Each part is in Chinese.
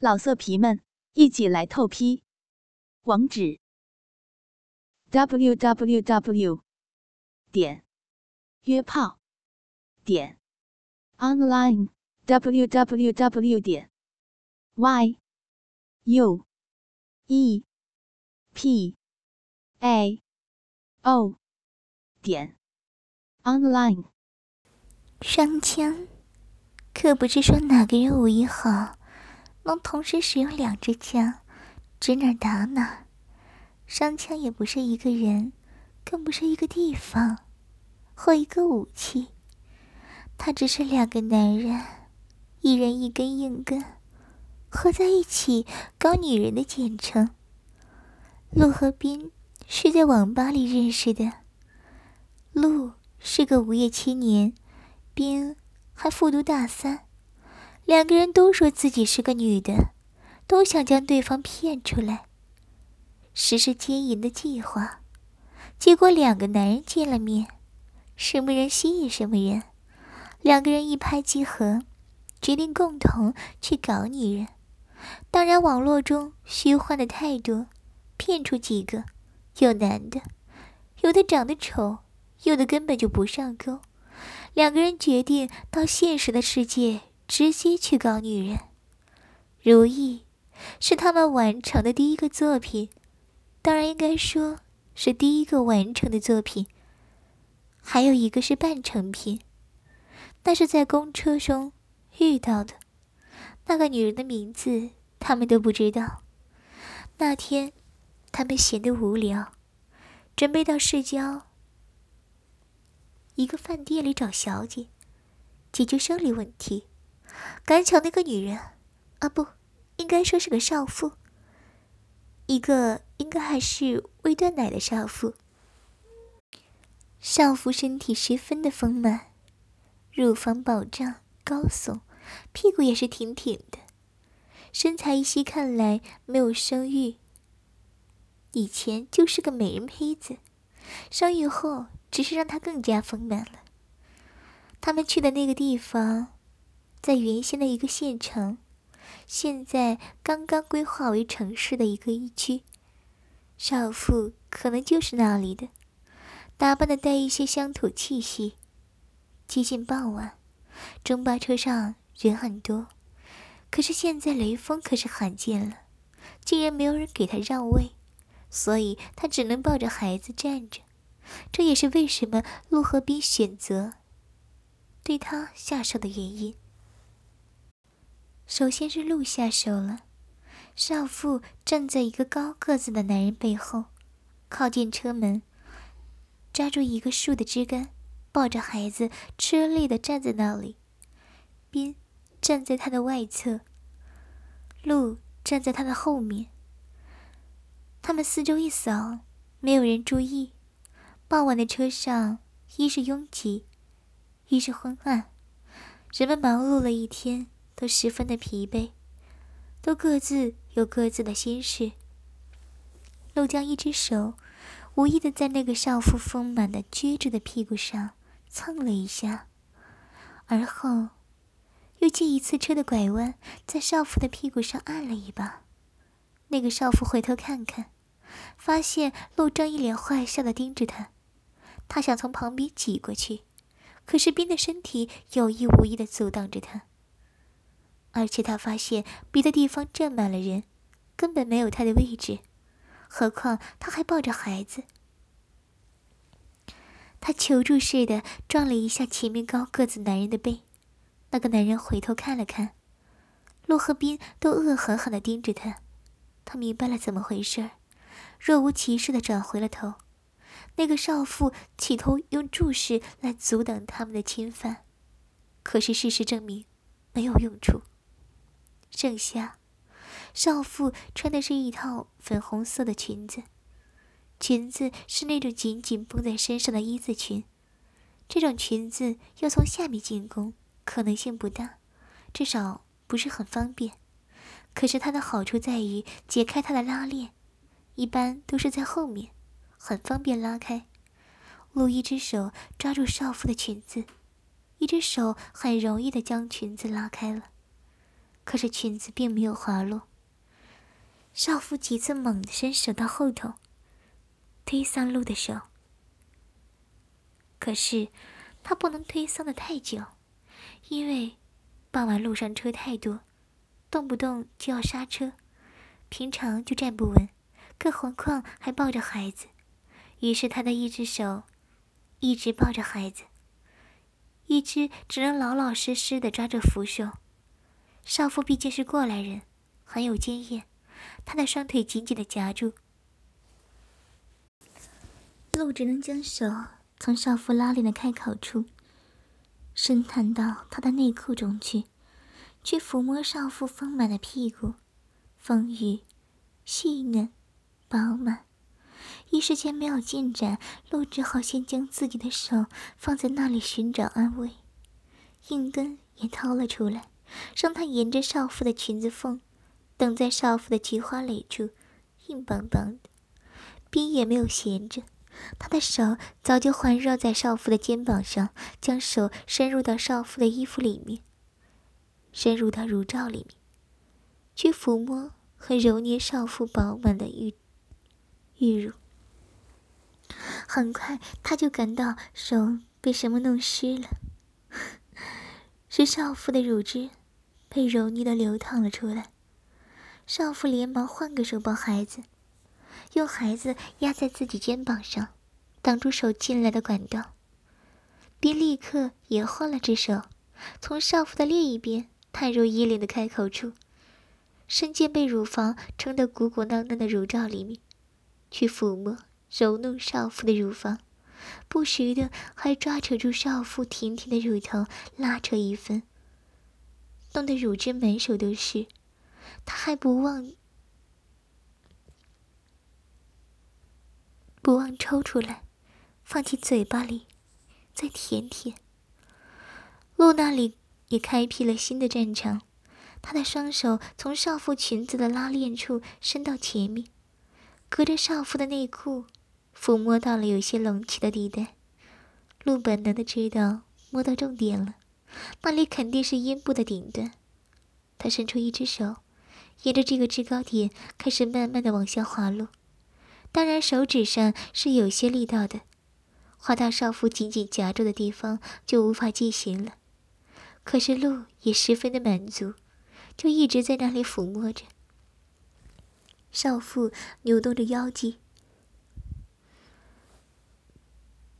老色皮们，一起来透批！网址：w w w 点约炮点 online w w w 点 y u e p a o 点 online。双枪，可不是说哪个人武艺好。能同时使用两支枪，指哪打哪。双枪也不是一个人，更不是一个地方，或一个武器。他只是两个男人，一人一根硬根，合在一起搞女人的简称。陆和斌是在网吧里认识的。陆是个无业青年，斌还复读大三。两个人都说自己是个女的，都想将对方骗出来，实施奸淫的计划。结果两个男人见了面，什么人吸引什么人，两个人一拍即合，决定共同去搞女人。当然，网络中虚幻的太多，骗出几个，有男的，有的长得丑，有的根本就不上钩。两个人决定到现实的世界。直接去搞女人，《如意》是他们完成的第一个作品，当然应该说是第一个完成的作品。还有一个是半成品，那是在公车中遇到的，那个女人的名字他们都不知道。那天，他们闲得无聊，准备到市郊一个饭店里找小姐，解决生理问题。赶巧那个女人，啊不，应该说是个少妇。一个应该还是未断奶的少妇。少妇身体十分的丰满，乳房饱胀高耸，屁股也是挺挺的，身材依稀看来没有生育。以前就是个美人胚子，生育后只是让她更加丰满了。他们去的那个地方。在原先的一个县城，现在刚刚规划为城市的一个一区，少妇可能就是那里的，打扮的带一些乡土气息。接近傍晚，中巴车上人很多，可是现在雷锋可是罕见了，竟然没有人给他让位，所以他只能抱着孩子站着。这也是为什么陆和斌选择对他下手的原因。首先是鹿下手了，少妇站在一个高个子的男人背后，靠近车门，抓住一个树的枝干，抱着孩子吃力的站在那里。斌站在他的外侧，路站在他的后面。他们四周一扫，没有人注意。傍晚的车上，一是拥挤，一是昏暗，人们忙碌了一天。都十分的疲惫，都各自有各自的心事。陆江一只手无意的在那个少妇丰满的撅着的屁股上蹭了一下，而后又借一次车的拐弯，在少妇的屁股上按了一把。那个少妇回头看看，发现陆江一脸坏笑的盯着他，他想从旁边挤过去，可是冰的身体有意无意的阻挡着他。而且他发现别的地方站满了人，根本没有他的位置，何况他还抱着孩子。他求助似的撞了一下前面高个子男人的背，那个男人回头看了看，陆和斌都恶狠狠地盯着他。他明白了怎么回事，若无其事地转回了头。那个少妇企图用注视来阻挡他们的侵犯，可是事实证明没有用处。盛夏，少妇穿的是一套粉红色的裙子，裙子是那种紧紧绷在身上的一字裙。这种裙子要从下面进攻，可能性不大，至少不是很方便。可是它的好处在于解开它的拉链，一般都是在后面，很方便拉开。陆一只手抓住少妇的裙子，一只手很容易的将裙子拉开了。可是裙子并没有滑落。少妇几次猛地伸手到后头，推桑露的手，可是他不能推搡的太久，因为傍晚路上车太多，动不动就要刹车，平常就站不稳，更何况还抱着孩子。于是他的一只手一直抱着孩子，一只只能老老实实的抓着扶手。少妇毕竟是过来人，很有经验，她的双腿紧紧的夹住，陆只能将手从少妇拉链的开口处伸探到她的内裤中去，去抚摸少妇丰满的屁股，丰腴、细嫩、饱满。一时间没有进展，陆只好先将自己的手放在那里寻找安慰，硬根也掏了出来，让他沿着少妇的裙子缝，等在少妇的菊花蕾处，硬邦邦的。冰也没有闲着，他的手早就环绕在少妇的肩膀上，将手伸入到少妇的衣服里面，深入到乳罩里面，去抚摸和揉捏少妇饱满的玉玉乳。很快，他就感到手被什么弄湿了，是少妇的乳汁被揉捏的流淌了出来。少妇连忙换个手抱孩子，用孩子压在自己肩膀上，挡住手进来的管道，并立刻也换了只手，从少妇的另一边探入衣领的开口处，伸进被乳房撑得鼓鼓囊囊的乳罩里面，去抚摸。揉弄少妇的乳房，不时的还抓扯住少妇挺挺的乳头，拉扯一分，弄得乳汁满手都是。他还不忘不忘抽出来，放进嘴巴里，再舔舔。露那里也开辟了新的战场，他的双手从少妇裙子的拉链处伸到前面，隔着少妇的内裤。抚摸到了有些隆起的地带，鹿本能的知道摸到重点了，那里肯定是阴部的顶端。他伸出一只手，沿着这个制高点开始慢慢的往下滑落。当然，手指上是有些力道的，滑到少妇紧紧夹住的地方就无法进行了。可是鹿也十分的满足，就一直在那里抚摸着。少妇扭动着腰际。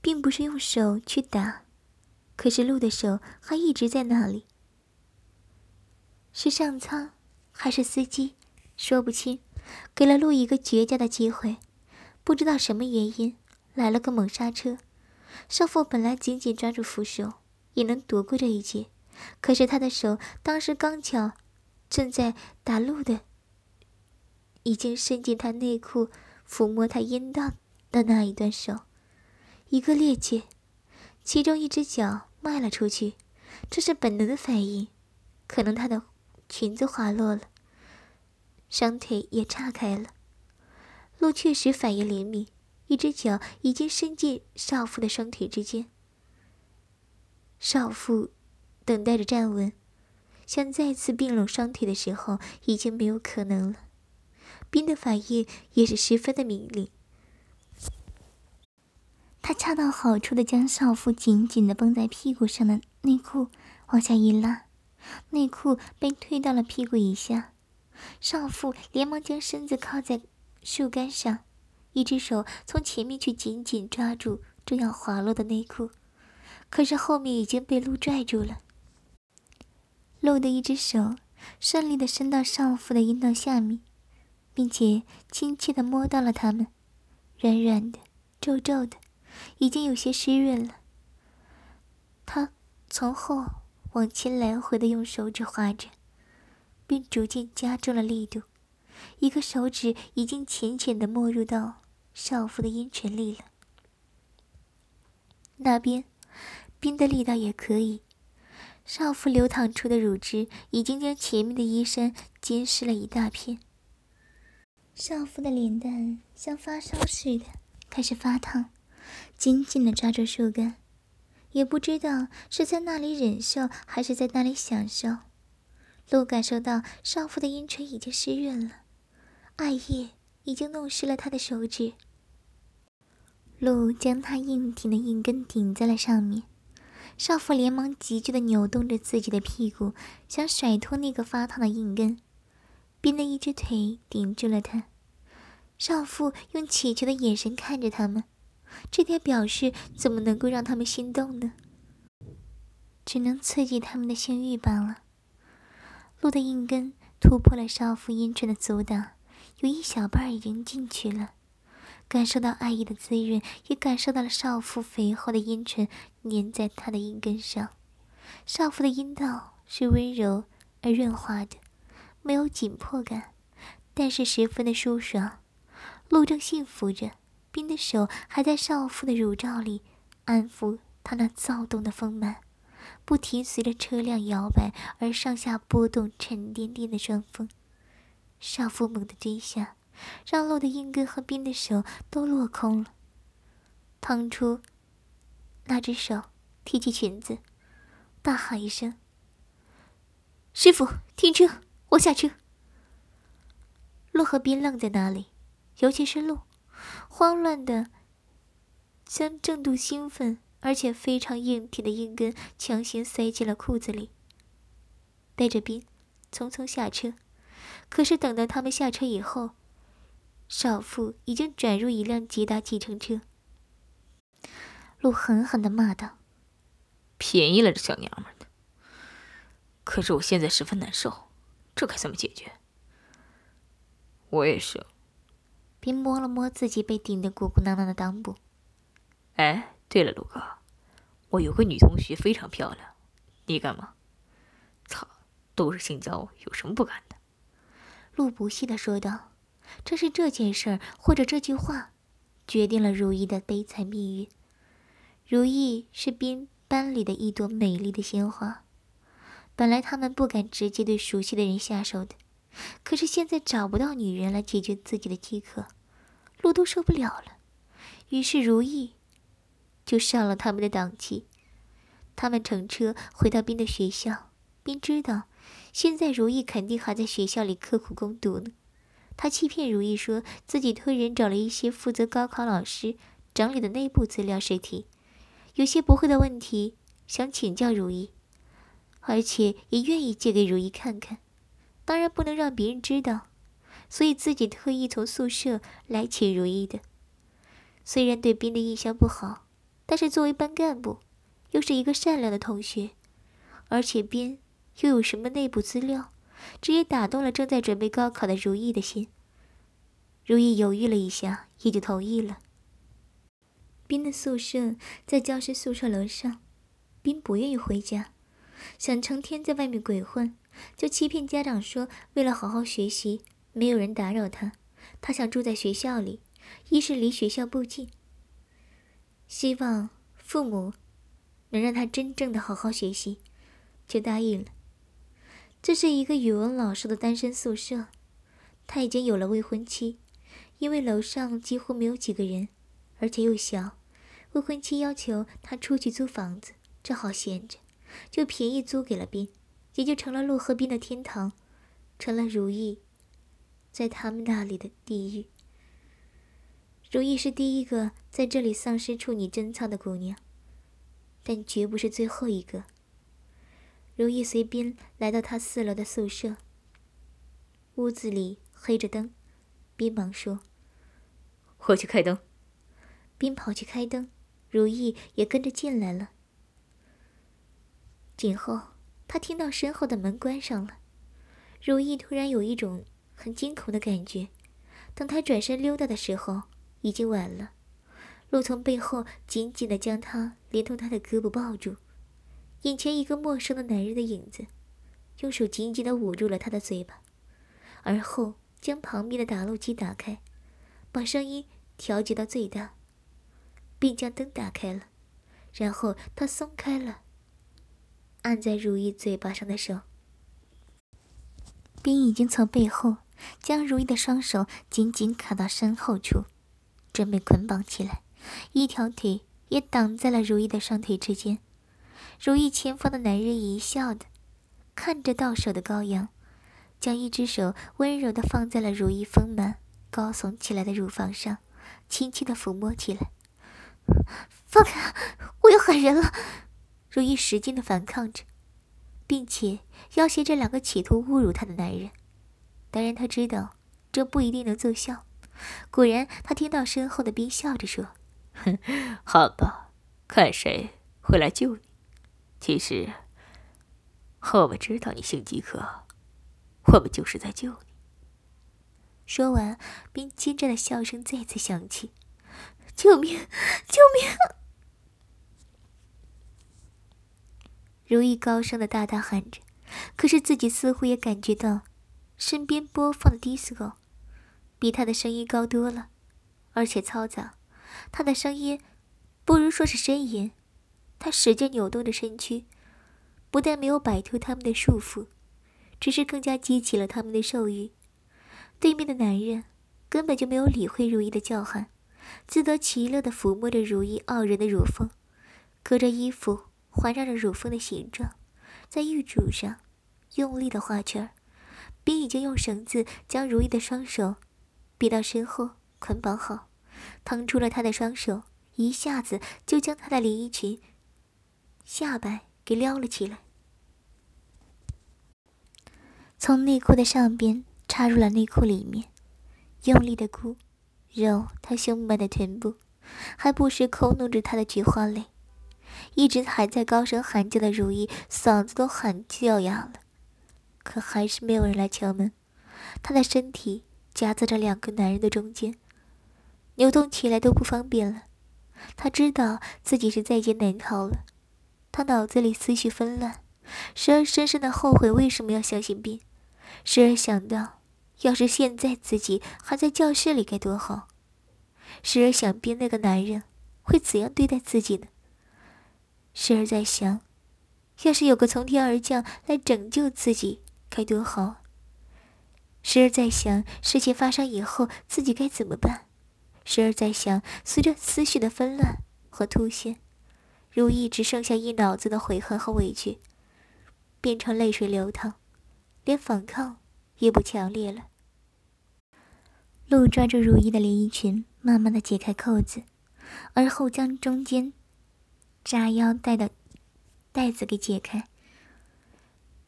并不是用手去打，可是鹿的手还一直在那里。是上苍还是司机，说不清，给了鹿一个绝佳的机会。不知道什么原因，来了个猛刹车。少妇本来紧紧抓住扶手，也能躲过这一劫，可是他的手当时刚巧正在打鹿的，已经伸进他内裤抚摸他阴道的那一段手。一个趔趄，其中一只脚迈了出去，这是本能的反应。可能她的裙子滑落了，双腿也岔开了。鹿确实反应灵敏，一只脚已经伸进少妇的双腿之间。少妇等待着站稳，想再次并拢双腿的时候，已经没有可能了。冰的反应也是十分的敏锐。他恰到好处的将少妇紧紧的绷在屁股上的内裤往下一拉，内裤被推到了屁股以下。少妇连忙将身子靠在树干上，一只手从前面去紧紧抓住正要滑落的内裤，可是后面已经被鹿拽住了。鹿的一只手顺利的伸到少妇的阴道下面，并且亲切的摸到了它们，软软的，皱皱的。已经有些湿润了。他从后往前来回的用手指划着，并逐渐加重了力度。一个手指已经浅浅的没入到少妇的阴唇里了。那边，冰的力道也可以。少妇流淌出的乳汁已经将前面的衣衫浸湿了一大片。少妇的脸蛋像发烧似的，开始发烫。紧紧地抓住树干，也不知道是在那里忍受，还是在那里享受。鹿感受到少妇的阴唇已经湿润了，艾叶已经弄湿了他的手指。鹿将他硬挺的硬根顶在了上面，少妇连忙急剧的扭动着自己的屁股，想甩脱那个发烫的硬根。冰的一只腿顶住了他，少妇用乞求的眼神看着他们，这点表示怎么能够让他们心动呢？只能刺激他们的性欲罢了。鹿的硬根突破了少妇阴唇的阻挡，有一小半已经进去了。感受到爱意的滋润，也感受到了少妇肥厚的阴唇粘在他的阴根上。少妇的阴道是温柔而润滑的，没有紧迫感，但是十分的舒爽。鹿正幸福着，冰的手还在少妇的乳罩里安抚她那躁动的丰满，不停随着车辆摇摆而上下波动，沉甸甸的双峰。少妇猛地蹲下。让路的硬根和冰的手都落空了。腾出那只手，提起裙子，大喊一声：“师傅，停车！我下车。”陆和冰愣在那里，尤其是陆，慌乱的将正度兴奋而且非常硬挺的硬根强行塞进了裤子里，带着冰匆匆下车。可是等到他们下车以后，少妇已经转入一辆捷达计程车。陆狠狠的骂道：“便宜了这小娘们的！可是我现在十分难受，这该怎么解决？”我也是。并摸了摸自己被顶得鼓鼓囊囊的裆部。哎，对了，陆哥，我有个女同学非常漂亮，你干嘛？操，都是性交，有什么不敢的？陆不屑的说道。正是这件事儿，或者这句话，决定了如意的悲惨命运。如意是宾班里的一朵美丽的鲜花，本来他们不敢直接对熟悉的人下手的，可是现在找不到女人来解决自己的饥渴，路都受不了了。于是如意就上了他们的当气。他们乘车回到滨的学校，并知道现在如意肯定还在学校里刻苦攻读呢。他欺骗如意，说自己托人找了一些负责高考老师整理的内部资料试题，有些不会的问题想请教如意，而且也愿意借给如意看看，当然不能让别人知道，所以自己特意从宿舍来请如意的。虽然对斌的印象不好，但是作为班干部，又是一个善良的同学，而且斌又有什么内部资料？直接打动了正在准备高考的如意的心。如意犹豫了一下，也就同意了。冰的宿舍在教师宿舍楼上，冰不愿意回家，想成天在外面鬼混，就欺骗家长说为了好好学习，没有人打扰他，他想住在学校里，一是离学校不近，希望父母能让他真正的好好学习，就答应了。这是一个语文老师的单身宿舍，他已经有了未婚妻，因为楼上几乎没有几个人，而且又小，未婚妻要求他出去租房子，正好闲着，就便宜租给了斌，也就成了陆和斌的天堂，成了如意在他们那里的地狱。如意是第一个在这里丧失处女贞操的姑娘，但绝不是最后一个。如意随斌来到他四楼的宿舍。屋子里黑着灯，斌忙说：“我去开灯。”斌跑去开灯，如意也跟着进来了。紧后，他听到身后的门关上了。如意突然有一种很惊恐的感觉。等他转身溜达的时候，已经晚了。路从背后紧紧的将他连同他的胳膊抱住。眼前一个陌生的男人的影子，用手紧紧地捂住了他的嘴巴，而后将旁边的打录机打开，把声音调节到最大，并将灯打开了。然后他松开了按在如意嘴巴上的手，并已经从背后将如意的双手紧紧卡到身后处，准备捆绑起来，一条腿也挡在了如意的双腿之间。如意前方的男人一笑的，看着到手的羔羊，将一只手温柔的放在了如意丰满、高耸起来的乳房上，轻轻的抚摸起来。放开！我要喊人了！如意使劲的反抗着，并且要挟这两个企图侮辱她的男人。当然，他知道这不一定能奏效。果然，他听到身后的冰笑着说：“哼，好吧，看谁会来救你。其实，我们知道你性饥渴，我们就是在救你。”说完，冰尖战的笑声再次响起：“救命！救命！”如意高声的大大喊着，可是自己似乎也感觉到。身边播放的 disco，比他的声音高多了，而且嘈杂。他的声音不如说是呻吟。他使劲扭动着身躯，不但没有摆脱他们的束缚，只是更加激起了他们的兽欲。对面的男人根本就没有理会如意的叫喊，自得其乐地抚摸着如意傲人的乳峰，隔着衣服环绕着乳峰的形状，在玉柱上用力的画圈儿。冰已经用绳子将如意的双手别到身后捆绑好，腾出了他的双手，一下子就将他的连衣裙下摆给撩了起来，从内裤的上边插入了内裤里面，用力的箍揉他胸满的臀部，还不时抠弄着他的菊花蕾。一直还在高声喊叫的如意嗓子都喊掉哑了。可还是没有人来敲门，他的身体夹在这两个男人的中间，扭动起来都不方便了。他知道自己是在劫难逃了，他脑子里思绪纷乱，时而深深的后悔为什么要相信冰，时而想到要是现在自己还在教室里该多好，时而想冰那个男人会怎样对待自己呢？时而在想，要是有个从天而降来拯救自己。该多好！时而在想事情发生以后自己该怎么办，时而在想随着思绪的纷乱和突现，如意只剩下一脑子的悔恨和委屈，变成泪水流淌，连反抗也不强烈了。陆抓住如意的连衣裙，慢慢的解开扣子，而后将中间扎腰带的带子给解开。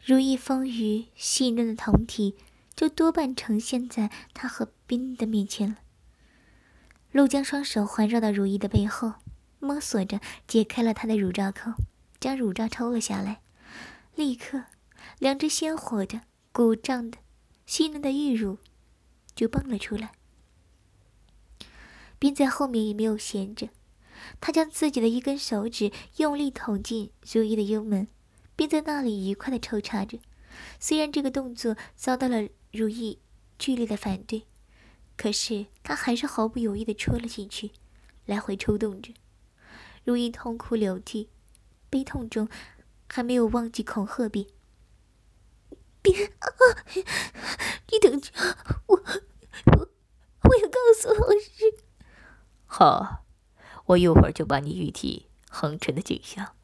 如意丰腴细嫩的胴体，就多半呈现在他和冰的面前了。陆将双手环绕到如意的背后，摸索着解开了她的乳罩扣，将乳罩抽了下来。立刻，两只鲜活的、鼓胀的、细嫩的玉乳就蹦了出来。冰在后面也没有闲着，他将自己的一根手指用力捅进如意的幽门。并在那里愉快地抽插着，虽然这个动作遭到了如意剧烈的反对，可是他还是毫不犹豫地戳了进去，来回抽动着。如意痛哭流涕，悲痛中还没有忘记恐吓别：“别啊！你等着，我我我要告诉老师。”好，我一会儿就把你玉体横陈的景象。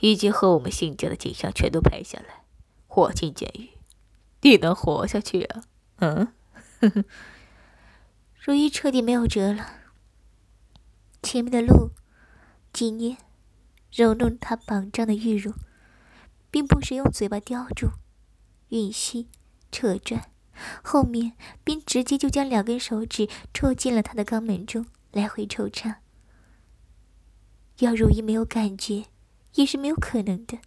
以及和我们性交的景象全都拍下来，活进监狱，你能活下去啊？嗯，如意彻底没有辙了。前面的路，纪念，揉弄他绑胀的玉乳，并不时用嘴巴叼住、吮吸、扯拽，后面便直接就将两根手指戳进了他的肛门中，来回抽插。要如意没有感觉。也是没有可能的，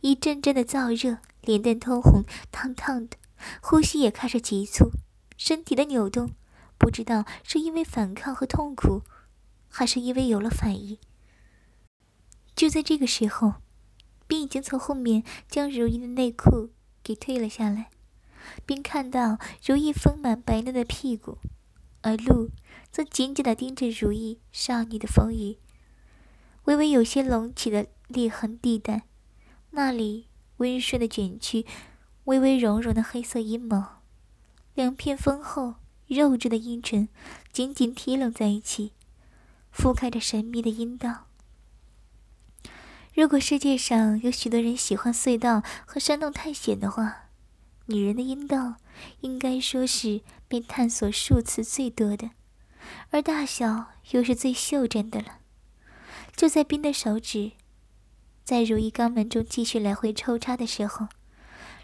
一阵阵的燥热，脸蛋通红，烫烫的，呼吸也开始急促，身体的扭动，不知道是因为反抗和痛苦，还是因为有了反应。就在这个时候，并已经从后面将如意的内裤给退了下来，并看到如意丰满白嫩的屁股，而鹿则紧紧地盯着如意少女的丰腴，微微有些隆起的。裂痕地带，那里温顺的卷曲，微微绒绒的黑色阴毛，两片丰厚肉质的阴唇紧紧贴拢在一起，覆盖着神秘的阴道。如果世界上有许多人喜欢隧道和山洞探险的话，女人的阴道应该说是被探索数次最多的，而大小又是最袖珍的了。就在冰的手指在如意肛门中继续来回抽插的时候，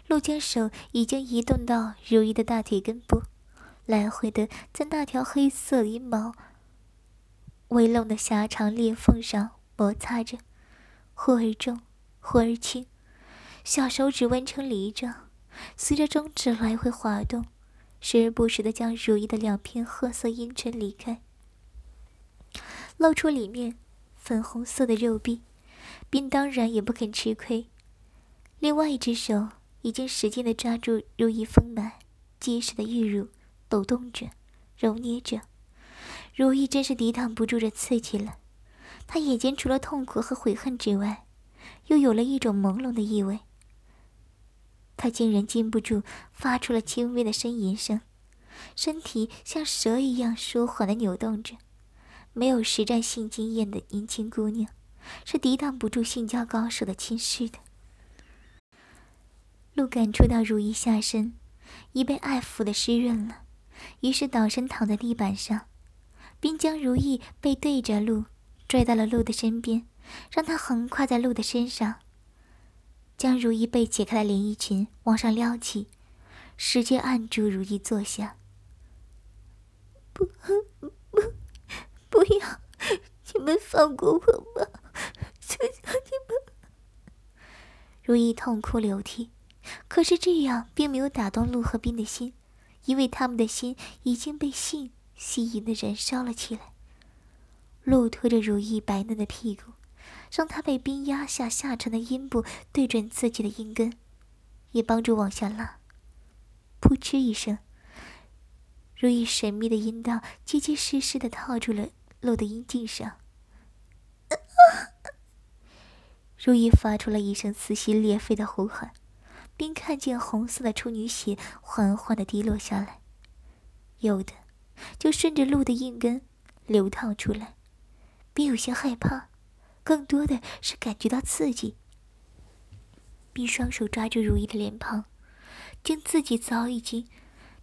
陆江手已经移动到如意的大腿根部，来回的在那条黑色阴毛微隆的狭长裂缝上摩擦着。忽而重，忽而轻，小手指弯成梨状，随着中指来回滑动，时而不时的将如意的两片褐色阴唇离开，露出里面粉红色的肉壁。便当然也不肯吃亏，另外一只手已经使劲的抓住如意丰满、结实的玉乳，抖动着，揉捏着。如意真是抵挡不住这刺激了。他眼前除了痛苦和悔恨之外，又有了一种朦胧的意味。他竟然禁不住发出了轻微的呻吟声，身体像蛇一样舒缓的扭动着。没有实战性经验的年轻姑娘，是抵挡不住性交高手的侵蚀的。鹿感触到如意下身已被爱抚的湿润了，于是倒身躺在地板上，并将如意背对着鹿。拽到了鹿的身边，让他横跨在鹿的身上，将如意被解开的连衣裙往上撩起，使劲按住如意坐下。不不不要！你们放过我吧！求求你们！如意痛哭流涕，可是这样并没有打动陆和斌的心，因为他们的心已经被性吸引的燃烧了起来。陆拖着如意白嫩的屁股，让她被冰压下下沉的阴部对准自己的阴根，也帮助往下拉。噗嗤一声，如意神秘的阴道结结实实的套住了露的阴茎上。如意发出了一声撕心裂肺的呼喊，并看见红色的处女血缓缓的滴落下来，有的就顺着露的阴根流淌出来。并有些害怕，更多的是感觉到刺激，并双手抓住如意的脸庞，将自己早已经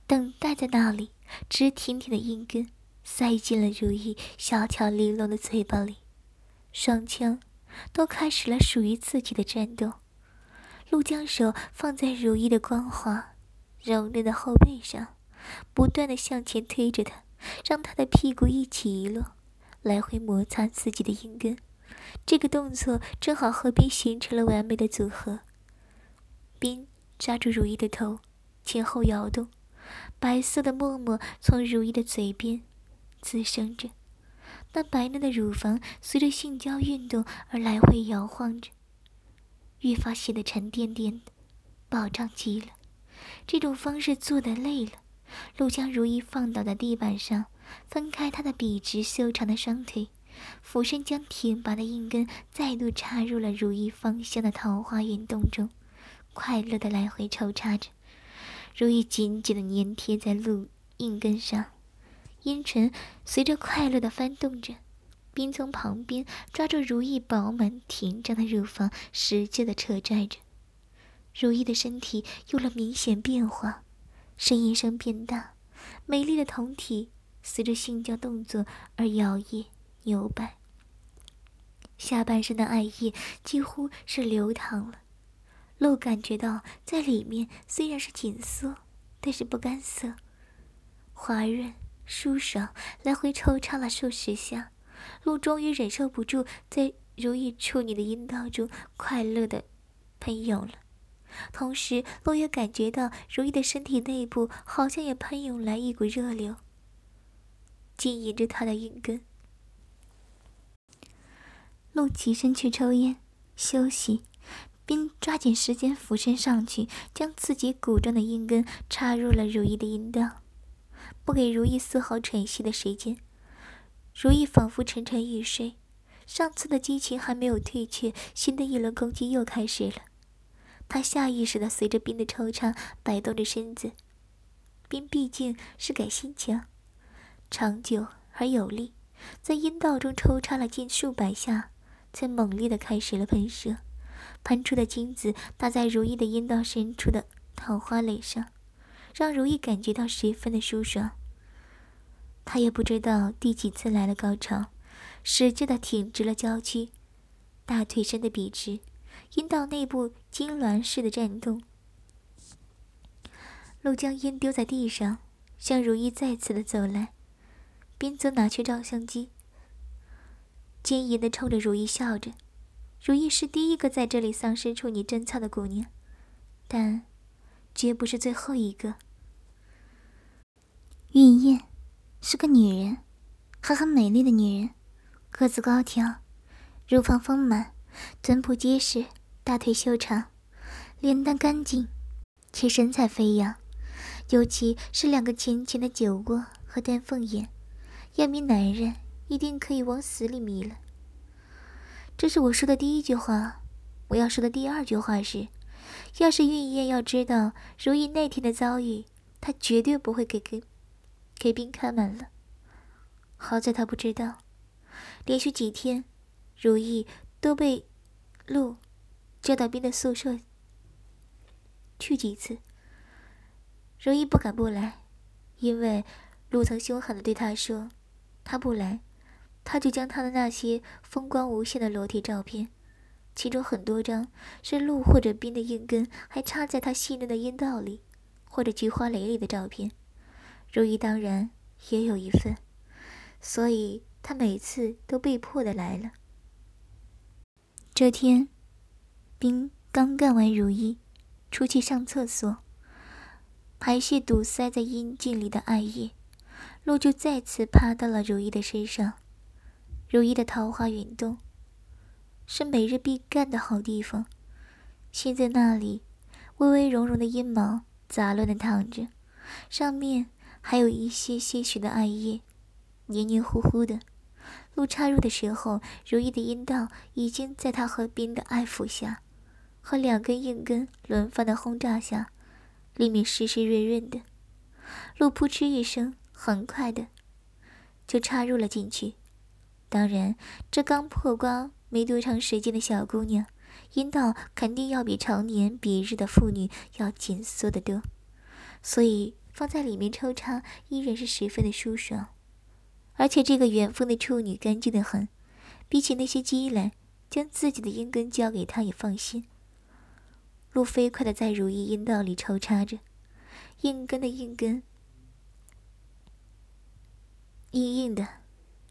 等待在那里直挺挺的阴根塞进了如意小巧玲珑的嘴巴里，双枪都开始了属于自己的战斗。陆将手放在如意的光滑柔嫩的后背上，不断的向前推着她，让她的屁股一起一落。来回摩擦自己的阴根，这个动作正好和冰形成了完美的组合。冰抓住如意的头，前后摇动，白色的沫沫从如意的嘴边滋生着，那白嫩的乳房随着性交运动而来回摇晃着，越发显得沉甸甸的，饱胀极了。这种方式做得累了，陆将如意放倒在地板上。分开他的笔直修长的双腿，俯身将挺拔的硬根再度插入了如意芳香的桃花源洞中，快乐的来回抽插着。如意紧紧的粘贴在鹿硬根上，阴唇随着快乐的翻动着，并从旁边抓住如意饱满挺胀的乳房，使劲的扯拽着。如意的身体有了明显变化，呻吟声变大，美丽的胴体。随着性交动作而摇曳扭摆，下半身的爱意几乎是流淌了。露感觉到在里面虽然是紧缩，但是不干涩，滑润舒爽，来回抽插了数十下，陆终于忍受不住，在如意处女的阴道中快乐的喷涌了。同时，露也感觉到如意的身体内部好像也喷涌来一股热流。经营着他的阴根，陆起身去抽烟休息，并抓紧时间俯身上去，将自己鼓胀的阴根插入了如意的阴道，不给如意丝毫喘息的时间。如意仿佛沉沉欲睡，上次的激情还没有退却，新的一轮攻击又开始了。他下意识的随着冰的抽插摆动着身子，冰毕竟是改心情。长久而有力，在阴道中抽插了近数百下，才猛烈的开始了喷射，喷出的精子打在如意的阴道深处的桃花蕾上，让如意感觉到十分的舒爽。她也不知道第几次来了高潮，使劲的挺直了娇躯，大腿伸得笔直，阴道内部痉挛似的颤动。陆将烟丢在地上，向如意再次的走来，边则拿去照相机。奸淫的冲着如意笑着，如意是第一个在这里丧失处女贞操的姑娘，但绝不是最后一个。云燕是个女人，还很美丽的女人，个子高挑，乳房丰满，臀部结实，大腿修长，脸蛋干净，且身材飞扬，尤其是两个浅浅的酒窝和丹凤眼，要迷男人。一定可以往死里迷了。这是我说的第一句话。我要说的第二句话是：要是玉燕要知道如意那天的遭遇，他绝对不会给给给兵开门了。好在他不知道，连续几天，如意都被陆叫到兵的宿舍去几次。如意不敢不来，因为陆曾凶狠的对他说：“他不来。”他就将他的那些风光无限的裸体照片，其中很多张是鹿或者冰的硬根还插在他细嫩的阴道里，或者菊花蕾里的照片，如意当然也有一份，所以他每次都被迫的来了。这天，冰刚干完如意，出去上厕所，排泄堵塞在阴茎里的艾叶，鹿就再次趴到了如意的身上。如意的桃花涌动是每日必干的好地方。现在那里微微绒绒的阴毛杂乱的躺着，上面还有一些些许的艾叶，黏黏糊糊的。路插入的时候，如意的阴道已经在他和冰的爱抚下，和两根硬根轮番的轰炸下，里面湿湿润润的。路扑哧一声，很快的就插入了进去。当然，这刚破光没多长时间的小姑娘，阴道肯定要比常年比日的妇女要紧缩得多，所以放在里面抽插依然是十分的舒爽。而且这个远方的处女干净的很，比起那些鸡来，将自己的阴根交给她也放心。路飞快的在如意阴道里抽插着，硬根的硬根，硬硬的，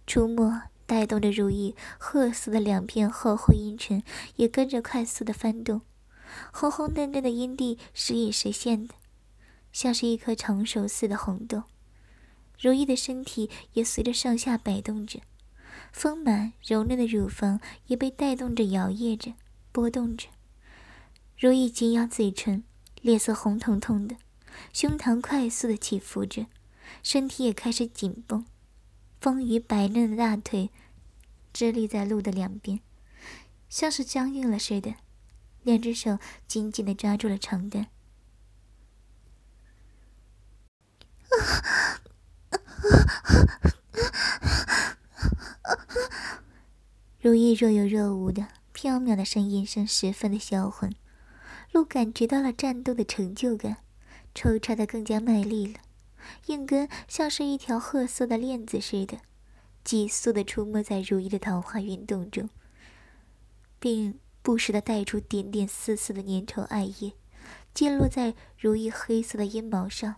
触摸。带动着如意褐色的两片厚厚阴唇也跟着快速的翻动，红红嫩嫩的阴蒂时隐时现的，像是一颗成熟似的红豆。如意的身体也随着上下摆动着，丰满柔嫩的乳房也被带动着摇曳着、波动着。如意紧咬嘴唇，脸色红彤彤的，胸膛快速的起伏着，身体也开始紧绷。丰腴白嫩的大腿直立在路的两边，像是僵硬了似的，两只手紧紧的抓住了床单。如意若有若无的飘渺的声音声十分的销魂，路感觉到了战斗的成就感，抽插的更加卖力了。硬根像是一条褐色的链子似的，急速的出没在如意的桃花运动中，并不时的带出点点丝丝的粘稠艾叶，溅落在如意黑色的阴毛上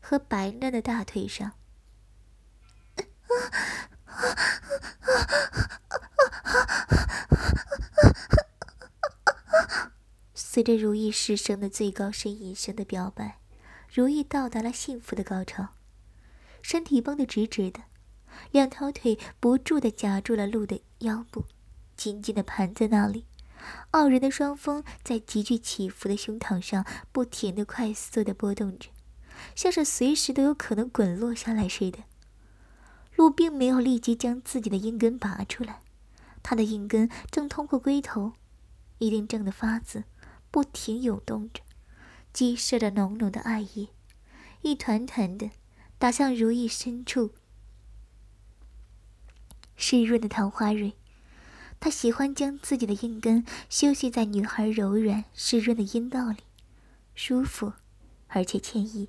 和白嫩的大腿上。随着如意失声的最高呻吟声的表白。如意到达了幸福的高潮，身体绷得直直的，两条腿不住地夹住了鹿的腰部，紧紧地盘在那里。傲人的双峰在急剧起伏的胸膛上不停地快速地波动着，像是随时都有可能滚落下来似的。鹿并没有立即将自己的阴根拔出来，他的阴根正通过龟头，一定正的发紫，不停涌动着。激射着浓浓的爱意，一团团的打向如意深处湿润的桃花蕊。他喜欢将自己的阴根休息在女孩柔软湿润的阴道里，舒服而且惬意。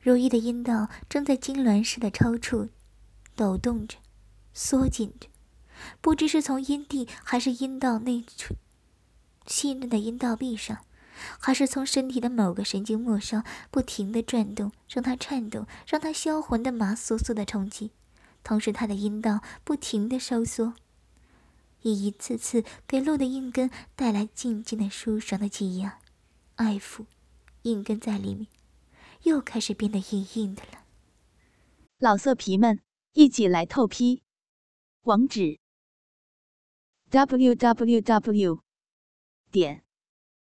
如意的阴道正在痉挛似的抽搐、抖动着、缩紧着，不知是从阴蒂还是阴道内处细嫩的阴道壁上，还是从身体的某个神经末梢不停的转动，让它颤动，让它销魂的麻酥酥的冲击。同时，他的阴道不停的收缩，以一次次给露的硬根带来静静的舒爽的挤压、爱抚，硬根在里面又开始变得硬硬的了。老色皮们，一起来透批！网址：w w w. 点